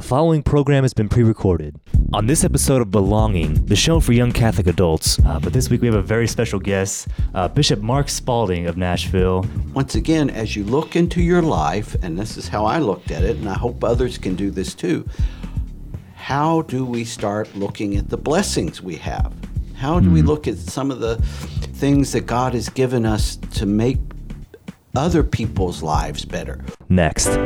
The following program has been pre recorded. On this episode of Belonging, the show for young Catholic adults, uh, but this week we have a very special guest, uh, Bishop Mark Spalding of Nashville. Once again, as you look into your life, and this is how I looked at it, and I hope others can do this too, how do we start looking at the blessings we have? How do we look at some of the things that God has given us to make other people's lives better? Next.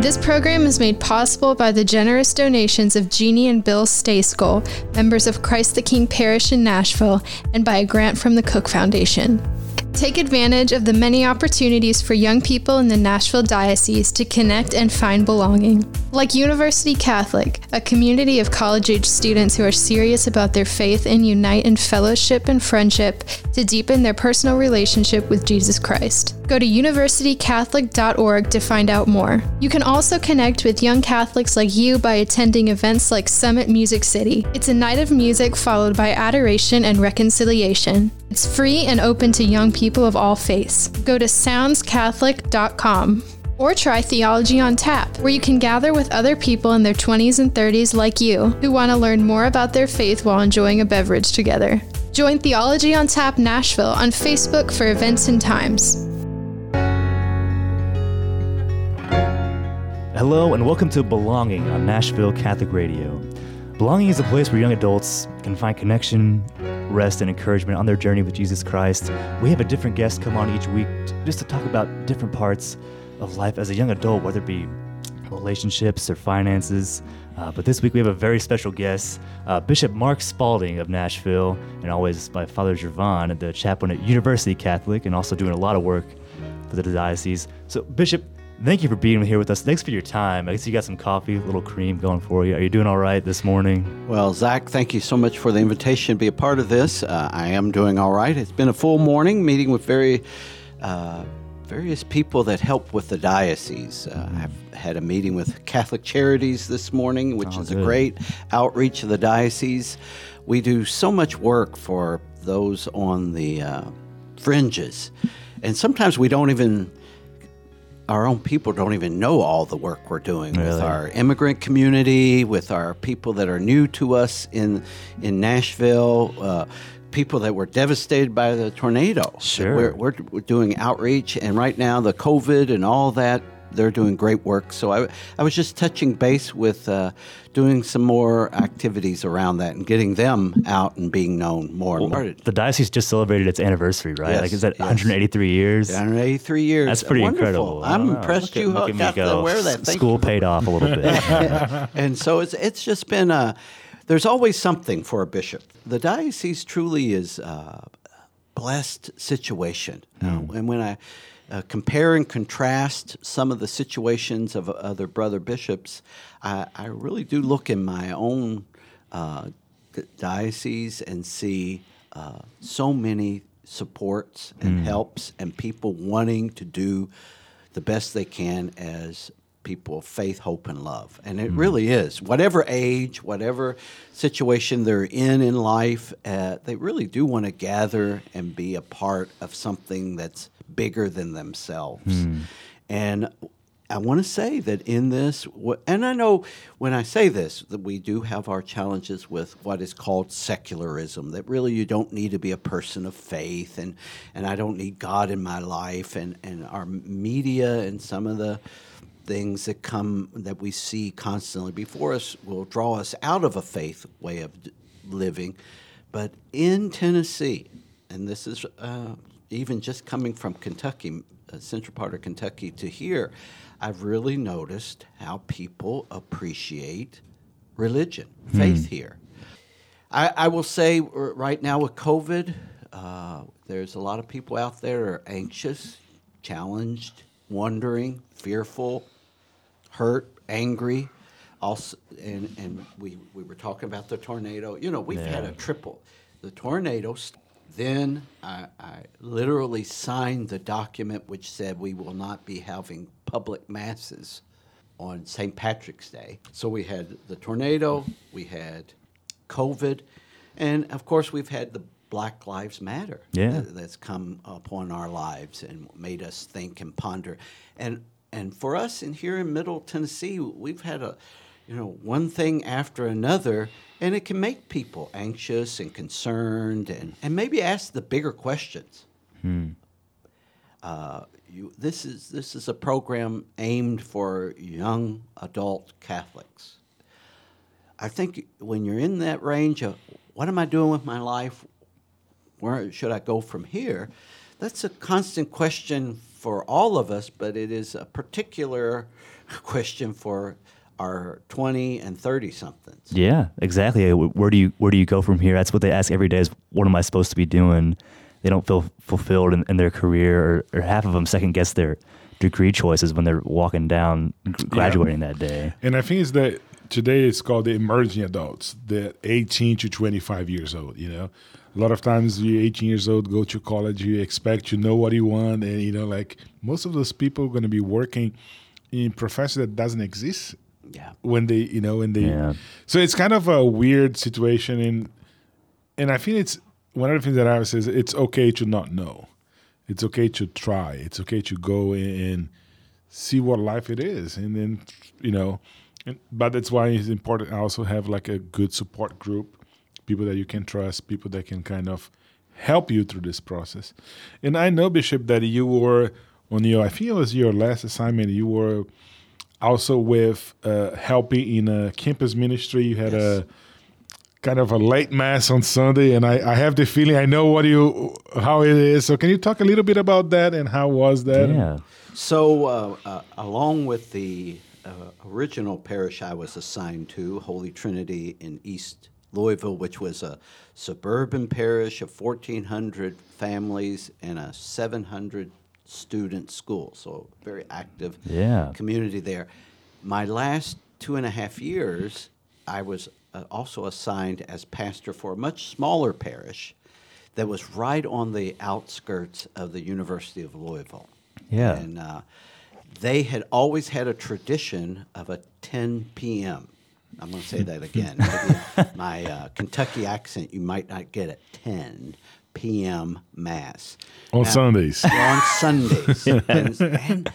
This program is made possible by the generous donations of Jeannie and Bill Stayskull, members of Christ the King Parish in Nashville, and by a grant from the Cook Foundation. Take advantage of the many opportunities for young people in the Nashville Diocese to connect and find belonging. Like University Catholic, a community of college age students who are serious about their faith and unite in fellowship and friendship to deepen their personal relationship with Jesus Christ. Go to universitycatholic.org to find out more. You can also connect with young Catholics like you by attending events like Summit Music City. It's a night of music followed by adoration and reconciliation. It's free and open to young people of all faiths. Go to soundscatholic.com. Or try Theology on Tap, where you can gather with other people in their 20s and 30s like you who want to learn more about their faith while enjoying a beverage together. Join Theology on Tap Nashville on Facebook for events and times. Hello and welcome to Belonging on Nashville Catholic Radio. Belonging is a place where young adults can find connection, rest, and encouragement on their journey with Jesus Christ. We have a different guest come on each week just to talk about different parts of life as a young adult, whether it be relationships or finances. Uh, but this week we have a very special guest, uh, Bishop Mark Spalding of Nashville, and always by Father Gervon, the chaplain at University Catholic, and also doing a lot of work for the diocese. So, Bishop, thank you for being here with us. Thanks for your time. I guess you got some coffee, a little cream going for you. Are you doing all right this morning? Well, Zach, thank you so much for the invitation to be a part of this. Uh, I am doing all right. It's been a full morning meeting with very uh, various people that help with the diocese. Uh, I've had a meeting with Catholic Charities this morning, which Oh, is a great outreach of the diocese. We do so much work for those on the uh, fringes, and sometimes we don't even our own people don't even know all the work we're doing with our immigrant community, with our people that are new to us in in Nashville, uh, people that were devastated by the tornado. Sure. we're, we're, we're doing outreach, and right now the COVID and all that. They're doing great work. So I, I was just touching base with uh, doing some more activities around that and getting them out and being known more and more. The diocese just celebrated its anniversary, right? Yes, like, is that yes. 183 years? 183 years. That's pretty Wonderful. incredible. I'm impressed you at me got to wear that. Thank School you. paid off a little bit. and so it's it's just been a. There's always something for a bishop. The diocese truly is a blessed situation, Uh, and when I uh, compare and contrast some of the situations of other brother bishops, I, I really do look in my own uh, diocese and see uh, so many supports and helps and people wanting to do the best they can as people of faith, hope, and love. And it really is. Whatever age, whatever situation they're in in life, uh, they really do want to gather and be a part of something that's bigger than themselves. And I want to say that in this, and I know when I say this, that we do have our challenges with what is called secularism, that really you don't need to be a person of faith, and, and I don't need God in my life, and, and our media and some of the things that come that we see constantly before us will draw us out of a faith way of living. But in Tennessee, and this is uh, even just coming from Kentucky, uh, central part of Kentucky to here, I've really noticed how people appreciate religion, faith here. I, I will say right now with COVID, uh, there's a lot of people out there are anxious, challenged, wondering, fearful, hurt, angry. Also, and, and we, we were talking about the tornado. You know, we've had a triple. The tornado. st- Then I, I literally signed the document which said we will not be having public masses on St. Patrick's Day. So we had the tornado, we had COVID, and of course we've had the Black Lives Matter Yeah. that- that's come upon our lives and made us think and ponder. And and for us in here in Middle Tennessee, we've had a, you know, one thing after another, and it can make people anxious and concerned, and and maybe ask the bigger questions. Uh, you, this is this is a program aimed for young adult Catholics. I think when you're in that range of what am I doing with my life, where should I go from here, that's a constant question for all of us, but it is a particular question for our 20 and 30 somethings. Yeah, exactly. Uh, where do you where do you go from here? That's what they ask every day. Is what am I supposed to be doing? They don't feel fulfilled in, in their career, or, or half of them second guess their degree choices when they're walking down graduating that day. And I think it's that today it's called the emerging adults, the 18 to 25 years old. You know, a lot of times you're 18 years old, go to college, you expect you know what you want, and you know, like most of those people are going to be working in profession that doesn't exist Yeah. when they you know when they Yeah. so it's kind of a weird situation and and i think it's one of the things that i always say is it's okay to not know it's okay to try it's okay to go in and see what life it is and then you know and, but that's why it's important i also have like a good support group people that you can trust people that can kind of help you through this process and i know bishop that you were on your i think it was your last assignment you were also with uh, helping in a campus ministry. You had a kind of a late mass on Sunday, and I, I have the feeling I know what you how it is. So can you talk a little bit about that and how was that? Yeah. So, uh, uh, along with the uh, original parish I was assigned to, Holy Trinity in East Louisville, which was a suburban parish of 1,400 families and a 700 student school, so very active Yeah. community there. My last two and a half years, I was uh, also assigned as pastor for a much smaller parish that was right on the outskirts of the University of Louisville. Yeah. And uh, they had always had a tradition of a 10 p.m. I'm going to say that again. Maybe my uh, Kentucky accent, you might not get it. 10 p.m. Mass. On Now- Sundays. on Sundays. and, and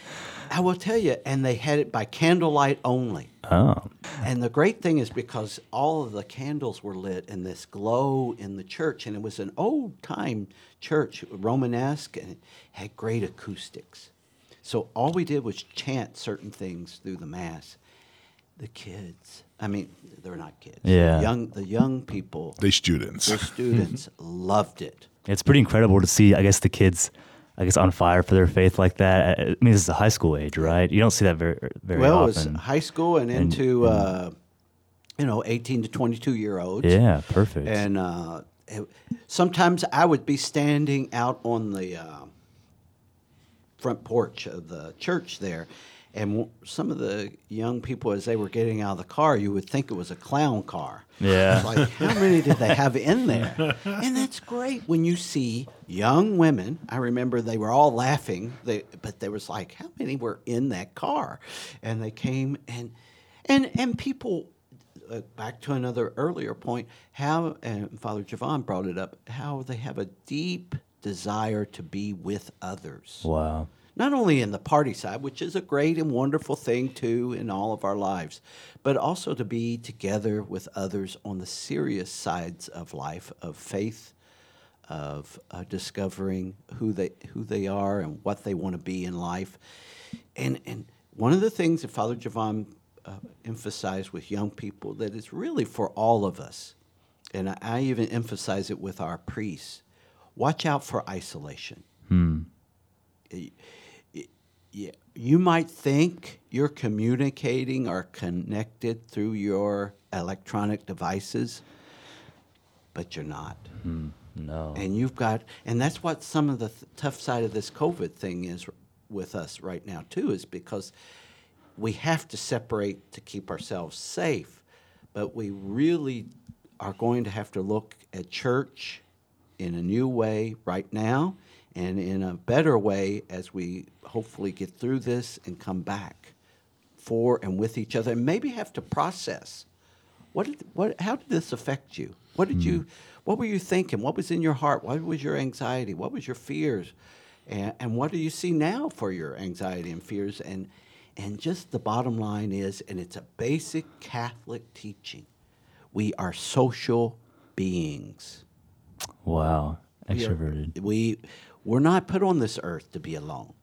I will tell you, and they had it by candlelight only. Oh. And the great thing is because all of the candles were lit and this glow in the church, and it was an old time church, Romanesque, and it had great acoustics. So all we did was chant certain things through the mass. The kids, I mean, they're not kids. Yeah. Young, the young people, They students. the students loved it. It's pretty incredible to see, I guess, the kids, I guess, on fire for their faith like that. I I mean, this is a high school age, right? You don't see that very, very well, it often. was high school and into, uh, you know, 18 to 22 year olds. yeah, perfect. And uh, it, sometimes I would be standing out on the uh, front porch of the church there. And w- some of the young people, as they were getting out of the car, you would think it was a clown car. Yeah. Like, how many did they have in there? And that's great when you see young women. I remember they were all laughing, they, but there was like, how many were in that car? And they came and and and people uh, back to another earlier point, how and Father Javon brought it up, how they have a deep desire to be with others wow. Not only in the party side, which is a great and wonderful thing too in all of our lives, but also to be together with others on the serious sides of life, of faith, of uh, discovering who they who they are and what they want to be in life, and and one of the things that Father Javon uh, emphasized with young people that is really for all of us, and I, I even emphasize it with our priests. Watch out for isolation yeah, you might think you're communicating or connected through your electronic devices, but you're not. Hmm, no. And you've got, and that's what some of the th- tough side of this COVID thing is with us right now, too, is because we have to separate to keep ourselves safe, but we really are going to have to look at church in a new way right now and in a better way as we hopefully get through this and come back for and with each other and maybe have to process. What did, what how did this affect you? What did you hmm. what were you thinking? What was in your heart? What was your anxiety? What was your fears? And, and what do you see now for your anxiety and fears? And And just the bottom line is, and it's a basic Catholic teaching, we are social beings. Wow. We are- Extroverted. We we're not put on this earth to be alone.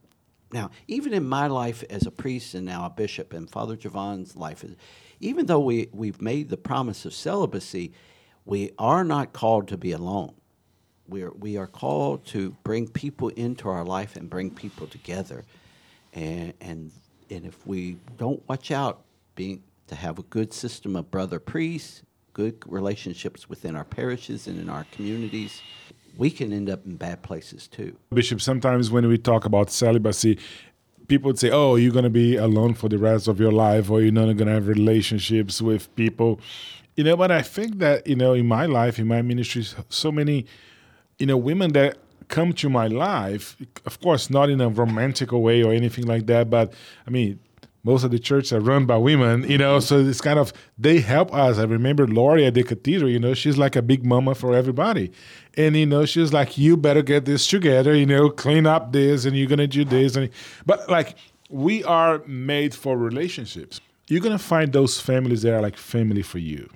Now, even in my life as a priest and now a bishop, and Father Javon's life, even though we we've made the promise of celibacy, we are not called to be alone. We are we are called to bring people into our life and bring people together, and and and if we don't watch out, being to have a good system of brother priests, good relationships within our parishes and in our communities, we can end up in bad places too. Bishop, sometimes when we talk about celibacy, people would say, "Oh, you're going to be alone for the rest of your life, or you're not going to have relationships with people." You know, but I think that you know, in my life, in my ministry, so many, you know, women that come to my life, of course, not in a romantic way or anything like that, but I mean, most of the churches are run by women, you know, so it's kind of they help us. I remember Lori at the cathedral, you know, she's like a big mama for everybody. And you know, she's like, You better get this together, you know, clean up this and you're gonna do this and but like we are made for relationships. You're gonna find those families that are like family for you.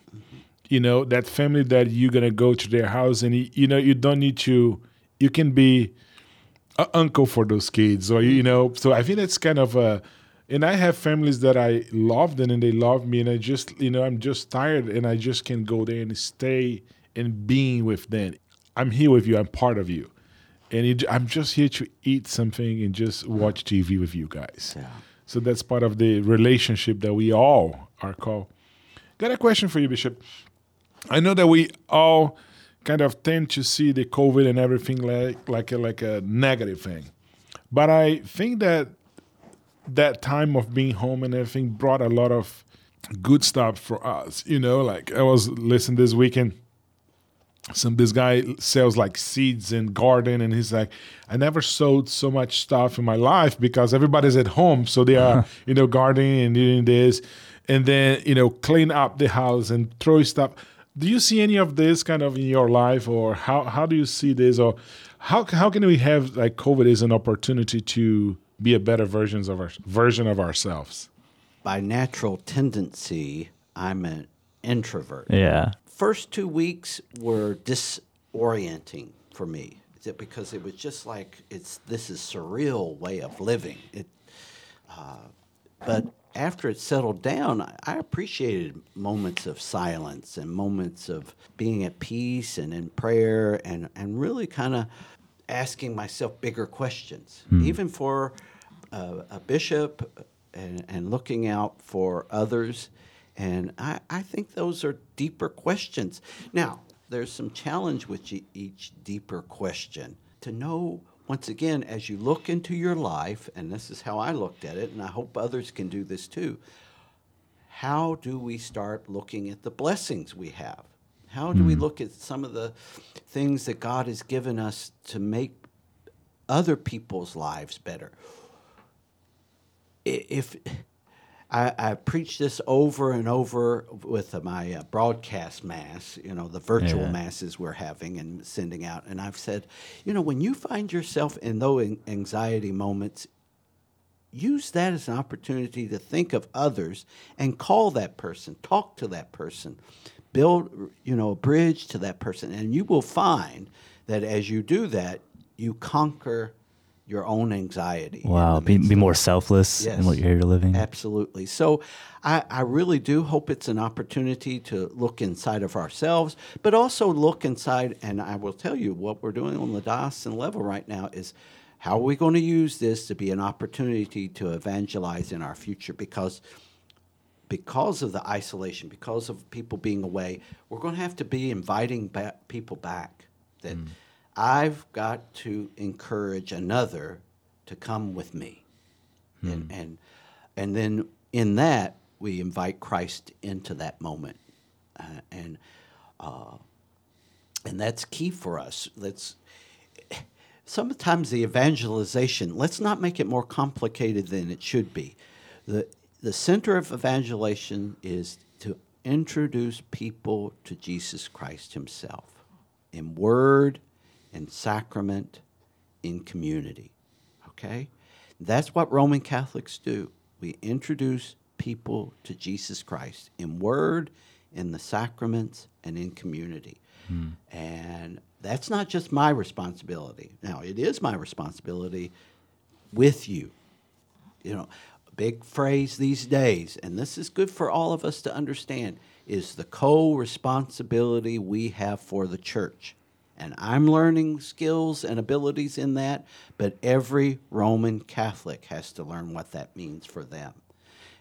You know, that family that you're gonna go to their house and you, know, you don't need to you can be a uncle for those kids or you know so i think that's kind of a and i have families that i loved and, and they love me and i just you know i'm just tired and i just can go there and stay and being with them. I'm here with you. I'm part of you. And it, i'm just here to eat something and just watch tv with you guys. Yeah. so that's part of the relationship that we all are called. Got a question for you bishop. I know that we all kind of tend to see the COVID and everything like like a, like a negative thing, but I think that that time of being home and everything brought a lot of good stuff for us. You know, like I was listening this weekend. Some this guy sells like seeds and garden, and he's like, I never sowed so much stuff in my life because everybody's at home, so they are you know gardening and doing this, and then you know clean up the house and throw stuff. Do you see any of this kind of in your life, or how how do you see this, or how how can we have like COVID as an opportunity to be a better versions of our version of ourselves? By natural tendency, I'm an introvert. Yeah. first two weeks were disorienting for me Is it- because it was just like it's this is surreal way of living it uh, but after it settled down I, I appreciated moments of silence and moments of being at peace and in prayer and, and really kind of asking myself bigger questions even for uh, a bishop and, and looking out for others and I, I think those are deeper questions. Now, there's some challenge with each deeper question to know, once again, as you look into your life, and this is how I looked at it, and I hope others can do this too. How do we start looking at the blessings we have? How do we look at some of the things that God has given us to make other people's lives better? If I, I preach this over and over with my uh, broadcast mass, you know, the virtual Yeah. masses we're having and sending out, and I've said, you know, when you find yourself in those anxiety moments, use that as an opportunity to think of others and call that person, talk to that person, build, you know, a bridge to that person, and you will find that as you do that, you conquer your own anxiety. Wow. Be, be more selfless in what you're here living. Absolutely. So I, I really do hope it's an opportunity to look inside of ourselves, but also look inside. And I will tell you what we're doing on the diocesan level right now is how are we going to use this to be an opportunity to evangelize in our future? Because because of the isolation, because of people being away, we're going to have to be inviting back people back. That I've got to encourage another to come with me, and and and then in that we invite Christ into that moment, uh, and uh, and that's key for us. Let's sometimes the evangelization let's not make it more complicated than it should be. The the center of evangelization is to introduce people to Jesus Christ himself in word in sacrament in community okay that's what Roman Catholics do we introduce people to Jesus Christ in word, in the sacraments, and in community. Hmm. And that's not just my responsibility. Now, it is my responsibility with you. You know, big phrase these days, and this is good for all of us to understand, is the co responsibility we have for the church. And I'm learning skills and abilities in that, but every Roman Catholic has to learn what that means for them.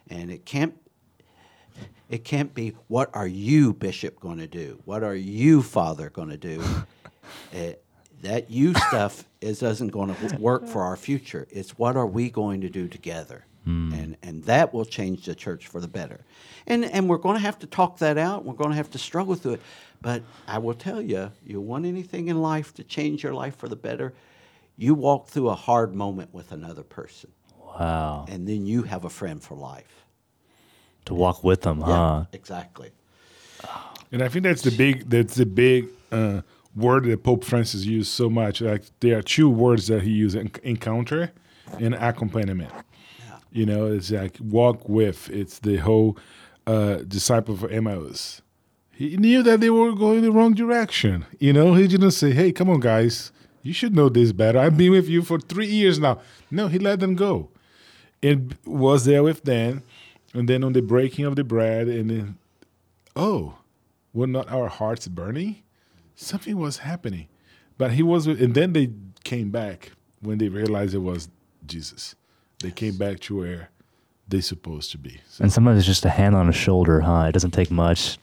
And it can't it can't be what are you bishop going to do? What are you father going to do? It, eh, that you stuff is doesn't going to work for our future. It's what are we going to do together? And and that will change the church for the better. And and we're going to have to talk that out. We're going to have to struggle through it. But I will tell you, you want anything in life to change your life for the better, you walk through a hard moment with another person, Wow. and then you have a friend for life. To walk with them, Yeah, huh? exactly. And I think that's the big that's the big uh, word that Pope Francis used so much. Like there are two words that he used: encounter and accompaniment. You know, it's like walk with. It's the whole uh, disciple of Emmaus. He knew that they were going the wrong direction. You know, he didn't say, "Hey, come on, guys, you should know this better. I've been with you for three years now." No, he let them go. It was there with them, and then on the breaking of the bread, and then, oh, were not our hearts burning? Something was happening. But he was, and then they came back when they realized it was Jesus. They came back to where they supposed to be. So, And sometimes it's just a hand on a shoulder, huh? It doesn't take much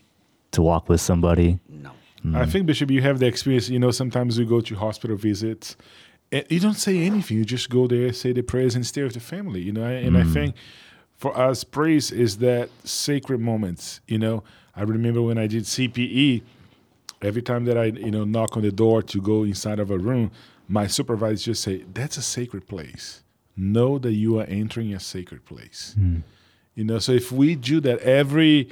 to walk with somebody. No. Mm. I think Bishop, you have the experience. You know, sometimes we go to hospital visits, and you don't say anything. You just go there, say the prayers, and stay with the family. You know, and I mm. think for us, praise is that sacred moments. You know, I remember when I did CPE. Every time that I, you know, knock on the door to go inside of a room, my supervisor just say, "That's a sacred place. Know that you are entering a sacred place." Hmm. You know, so if we do that every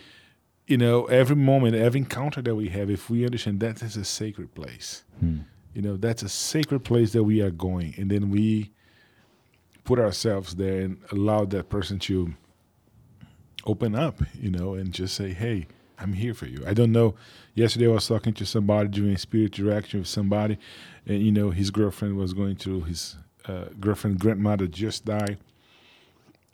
you know, every moment, every encounter that we have, if we understand that is a sacred place, hmm. you know, that's a sacred place that we are going, and then we put ourselves there and allow that person to open up, you know, and just say, "Hey, I'm here for you." I don't know. Yesterday, I was talking to somebody doing spirit direction with somebody, and you know, his girlfriend was going through his uh, girlfriend grandmother just died.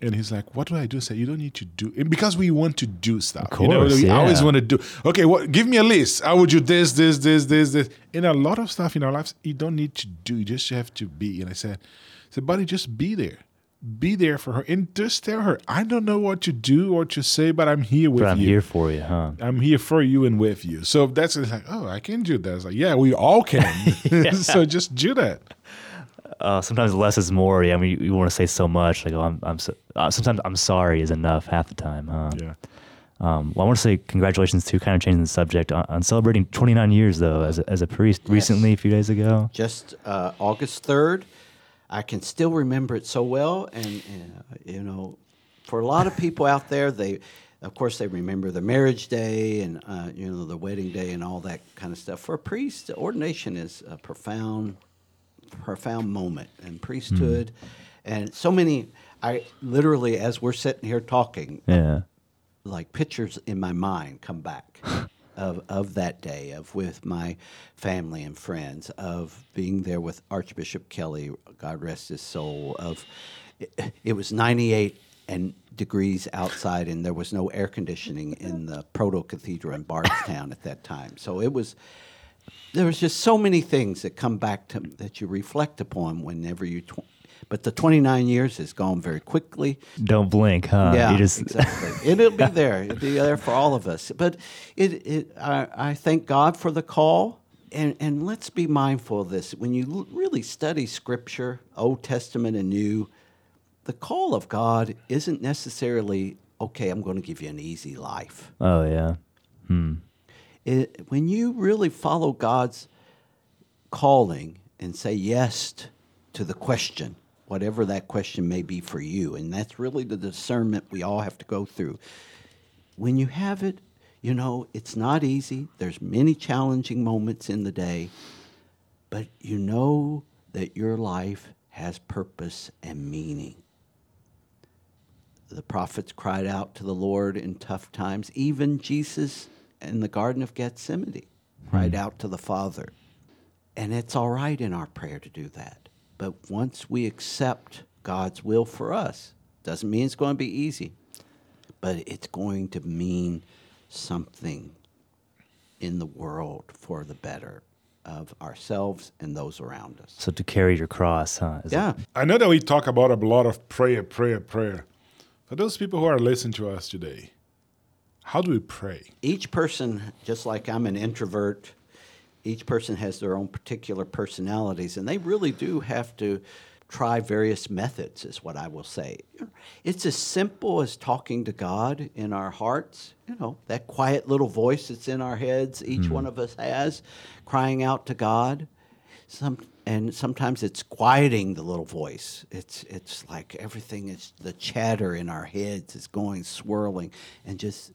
And he's like, "What do I do?" I say, "You don't need to do it because we want to do stuff. you know, course, we always want to do. Okay, what? Give me a list. I would do this, this, this, this, this. And a lot of stuff in our lives, you don't need to do. You just have to be. And I said, I said, buddy, just be there. Be there for her, and just tell her, I don't know what to do or to say, but I'm here with But I'm you. here for you, huh? I'm here for you and with you. So that's like, oh, I can do that. It's like, yeah, we all can. so just do that. Uh, sometimes less is more. Yeah, I mean, you, you want to say so much. Like, oh, I'm, I'm so, uh, sometimes I'm sorry is enough half the time, huh? Yeah. Um, well, I want to say congratulations to kind of changing the subject on, on celebrating 29 years though as a, as a priest recently, a few days ago. Just uh, August 3rd. I can still remember it so well. And, uh, you know, for a lot of people out there, they, of course, they remember the marriage day and, uh, you know, the wedding day and all that kind of stuff. For a priest, ordination is a profound, profound moment in mm-hmm. priesthood. And so many, I literally, as we're sitting here talking, Yeah. like pictures in my mind come back of, of that day of with my family and friends of being there with archbishop kelly god rest his soul of it, it was 98 and degrees outside and there was no air conditioning in the proto cathedral in bardstown at that time so it was there was just so many things that come back to that you reflect upon whenever you tw- but the 29 years has gone very quickly Don't blink, huh? yeah, just, exactly. And it'll be there. It'll be there for all of us. But it, it I, I thank God for the call. And, and let's be mindful of this. When you l- really study Scripture, Old Testament and New, the call of God isn't necessarily, okay, I'm going to give you an easy life. Oh, yeah. Hmm. It, when you really follow God's calling and say yes to the question, whatever that question may be for you, and that's really the discernment we all have to go through. When you have it, you know, it's not easy. There's many challenging moments in the day, but you know that your life has purpose and meaning. the prophets cried out to the Lord in tough times. Even Jesus in the Garden of Gethsemane hmm. right out to the Father. And it's all right in our prayer to do that. But once we accept God's will for us, doesn't mean it's going to be easy, but it's going to mean something in the world for the better of ourselves and those around us. So to carry your cross, huh? Is it- Yeah. I know that we talk about a lot of prayer, prayer, prayer. For those people who are listening to us today, how do we pray? each person, just like I'm an introvert, each person has their own particular personalities, and they really do have to try various methods, is what I will say. It's as simple as talking to God in our hearts, you know, that quiet little voice that's in our heads, each hmm. one of us has, crying out to God. Some, and sometimes it's quieting the little voice. It's, it's like everything is, the chatter in our heads is going swirling, and just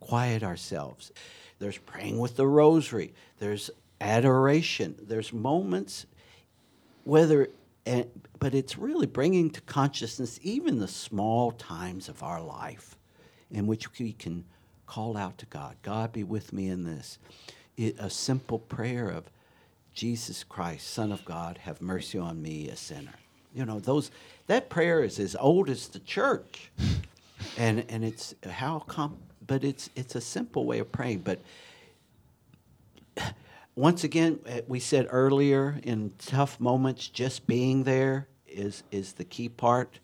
quiet ourselves. There's praying with the rosary. There's adoration. There's moments, whether, and, but it's really bringing to consciousness even the small times of our life in which we can call out to God. God, be with me in this. It, a simple prayer of Jesus Christ, Son of God, have mercy on me, a sinner. You know, those that prayer is as old as the church and and it's how com but it's it's a simple way of praying. But once again eh, we said earlier in tough moments just being there is is the key part.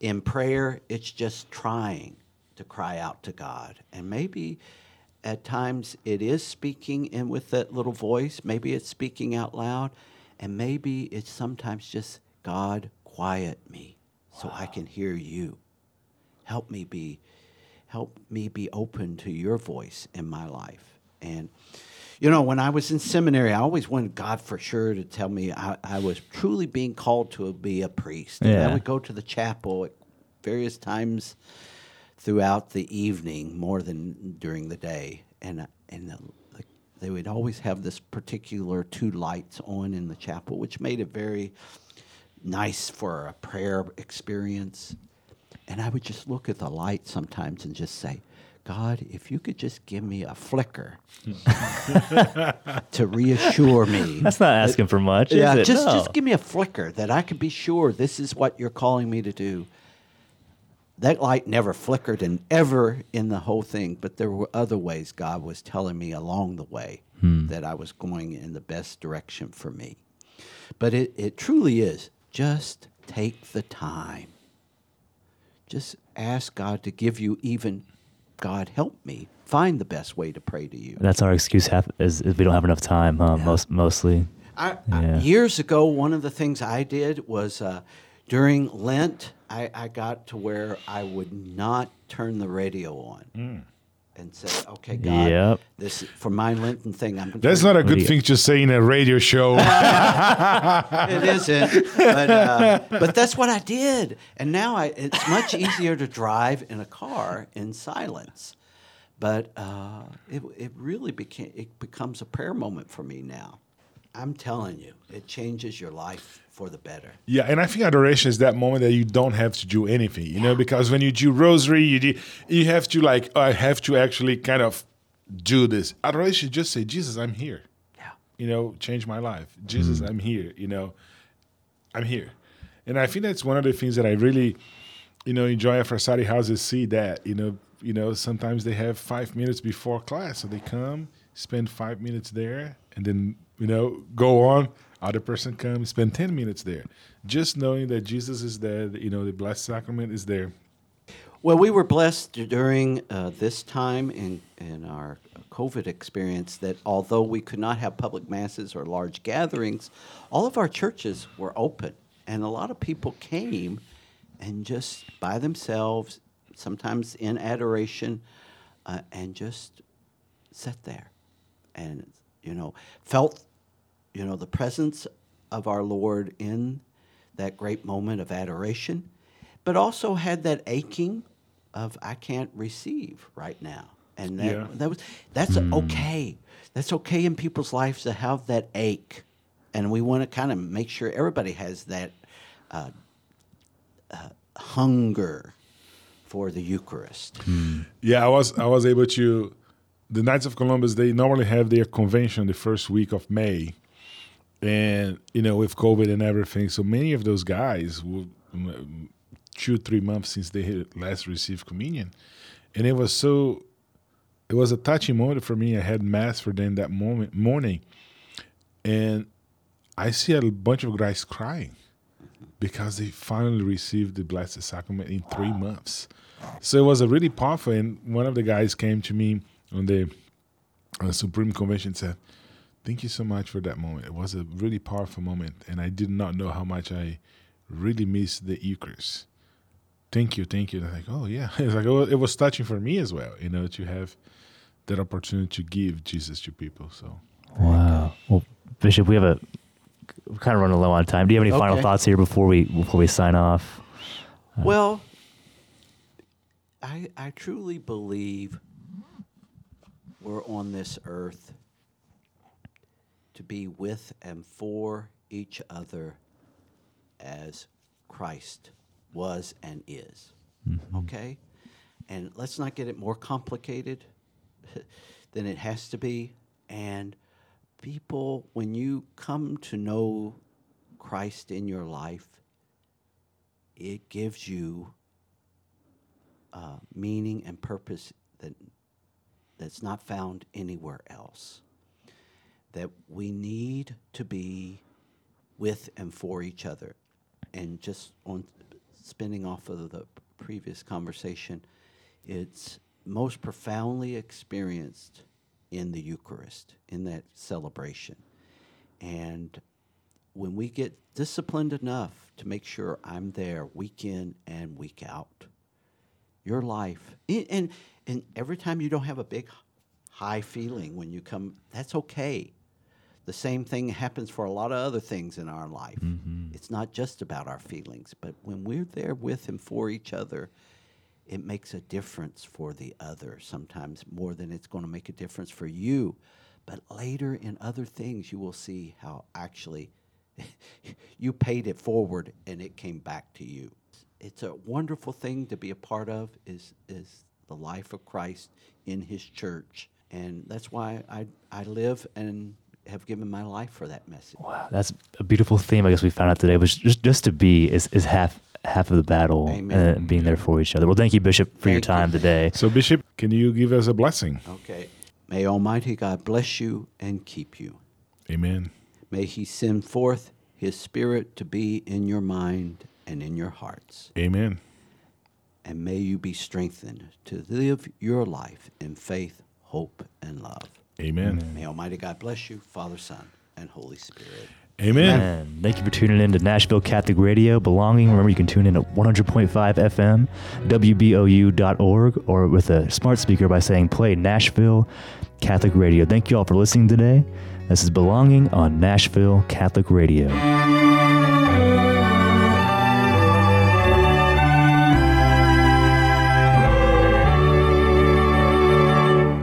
In prayer it's just trying to cry out to god. And maybe at times it is speaking in with that little voice. Maybe it's speaking out loud. And maybe it's sometimes just god quiet me so i can hear you. Help me be help me be open to your voice in my life. And you know when i was in seminary i always wanted god for sure to tell me i, I was truly being called to be a priest. And i would go to the chapel at various times throughout the evening more than during the day. And and the, the, they would always have this particular two lights on in the chapel which made it very nice for a prayer experience and I would just look at the light sometimes and just say, God, if you could just give me a flicker to reassure me. That's not asking for much. is yeah, it? just No. just give me a flicker that I could be sure this is what you're calling me to do. That light never flickered and ever in the whole thing, but there were other ways God was telling me along the way hmm. that I was going in the best direction for me. But it, it truly is just take the time just ask God to give you even God help me find the best way to pray to you. That's our excuse. Half is, is we don't have enough time. Huh? Most mostly. I, I- years ago, one of the things I did was uh, during Lent, I, I got to where I would not turn the radio on and say, "Okay, God, Yep. this for my Lenten thing, I'm." That's turn- not a good thing to say in a radio show. it isn't, but uh, but that's what I did, and now I, it's much easier to drive in a car in silence. But uh, it it really became it becomes a prayer moment for me now. I'm telling you, it changes your life for the better. Yeah, and I think adoration is that moment that you don't have to do anything, you know, because when you do rosary, you do, you have to like I have to actually kind of do this. Adoration, is just say, Jesus, I'm here. Yeah. You know, change my life. Jesus, mm-hmm. I'm here. You know, I'm here, and I think that's one of the things that I really, you know, enjoy at Frassati houses. See that, you know, you know, sometimes they have five minutes before class, so they come, spend five minutes there, and then you know go on. Other person comes, spend ten minutes there, just knowing that Jesus is there. You know, the blessed sacrament is there. Well, we were blessed during uh, this time in, in our COVID experience that although we could not have public masses or large gatherings, all of our churches were open. And a lot of people came and just by themselves, sometimes in adoration, uh, and just sat there and, you know, felt, you know, the presence of our Lord in that great moment of adoration but also had that aching of I can't receive right now. And that, Yeah. that was that's okay. That's okay in people's lives to have that ache. And we want to kind of make sure everybody has that uh, uh, hunger for the Eucharist. Yeah, I was I was able to. The Knights of Columbus they normally have their convention the first week of May, and you know with COVID and everything, so many of those guys were two three months since they had last received communion, and it was so. It was a touching moment for me. I had mass for them that moment morning, and I see a bunch of guys crying because they finally received the Blessed Sacrament in three months. So it was a really powerful. And one of the guys came to me on the uh, Supreme Convention and said, "Thank you so much for that moment. It was a really powerful moment, and I did not know how much I really missed the Eucharist. Thank you, thank you." And I'm like, "Oh yeah," it's like oh, it was touching for me as well. You know, to have that opportunity to give Jesus to people. So Wow. Well, Bishop, we have a we're kind of running low on time. Do you have any final thoughts here before we before we sign off? Uh, well, I I truly believe we're on this earth to be with and for each other as Christ was and is. Okay? And let's not get it more complicated than it has to be. And people, when you come to know Christ in your life, it gives you uh, meaning and purpose that that's not found anywhere else. That we need to be with and for each other, and just on spinning off of the previous conversation, it's most profoundly experienced in the Eucharist, in that celebration, and when we get disciplined enough to make sure I'm there week in and week out, your life, and, and, and every time you don't have a big high feeling when you come, that's okay. The same thing happens for a lot of other things in our life. Mm-hmm. It's not just about our feelings, but when we're there with and for each other, it makes a difference for the other, sometimes more than it's going to make a difference for you. But later in other things, you will see how actually you paid it forward and it came back to you. It's a wonderful thing to be a part of is is the life of Christ in his church. And that's why I I live and have given my life for that message. Wow, that's a beautiful theme. I guess we found out today. Was just just to be is, is half half of the battle, uh, Amen. and being there for each other. Well, thank you, Bishop, for your Thank you. time today. So, Bishop, can you give us a blessing? Okay. May Almighty God bless you and keep you. Amen. May he send forth his spirit to be in your mind and in your hearts. Amen. And may you be strengthened to live your life in faith, hope, and love. Amen. May Almighty God bless you, Father, Son, and Holy Spirit. Amen. And thank you for tuning in to Nashville Catholic Radio. Belonging. Remember, you can tune in at 100.5 FM, WBOU.org, or with a smart speaker by saying play Nashville Catholic Radio. Thank you all for listening today. This is Belonging on Nashville Catholic Radio.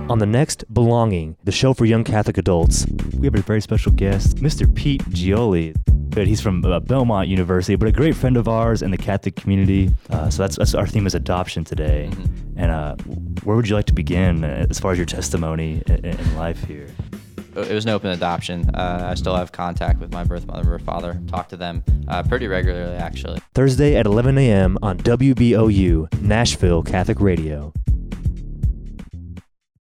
On the next Belonging, the show for young Catholic adults, we have a very special guest, Mr. Pete Gioli. He's from uh, Belmont University, but a great friend of ours in the Catholic community. Uh, so that's, that's our theme is adoption today. And uh, where would you like to begin uh, as far as your testimony in, in life here? it was an open adoption. Uh, I still have contact with my birth mother or father. Talk to them uh, pretty regularly, actually. Thursday at 11 a.m. on WBOU, Nashville Catholic Radio.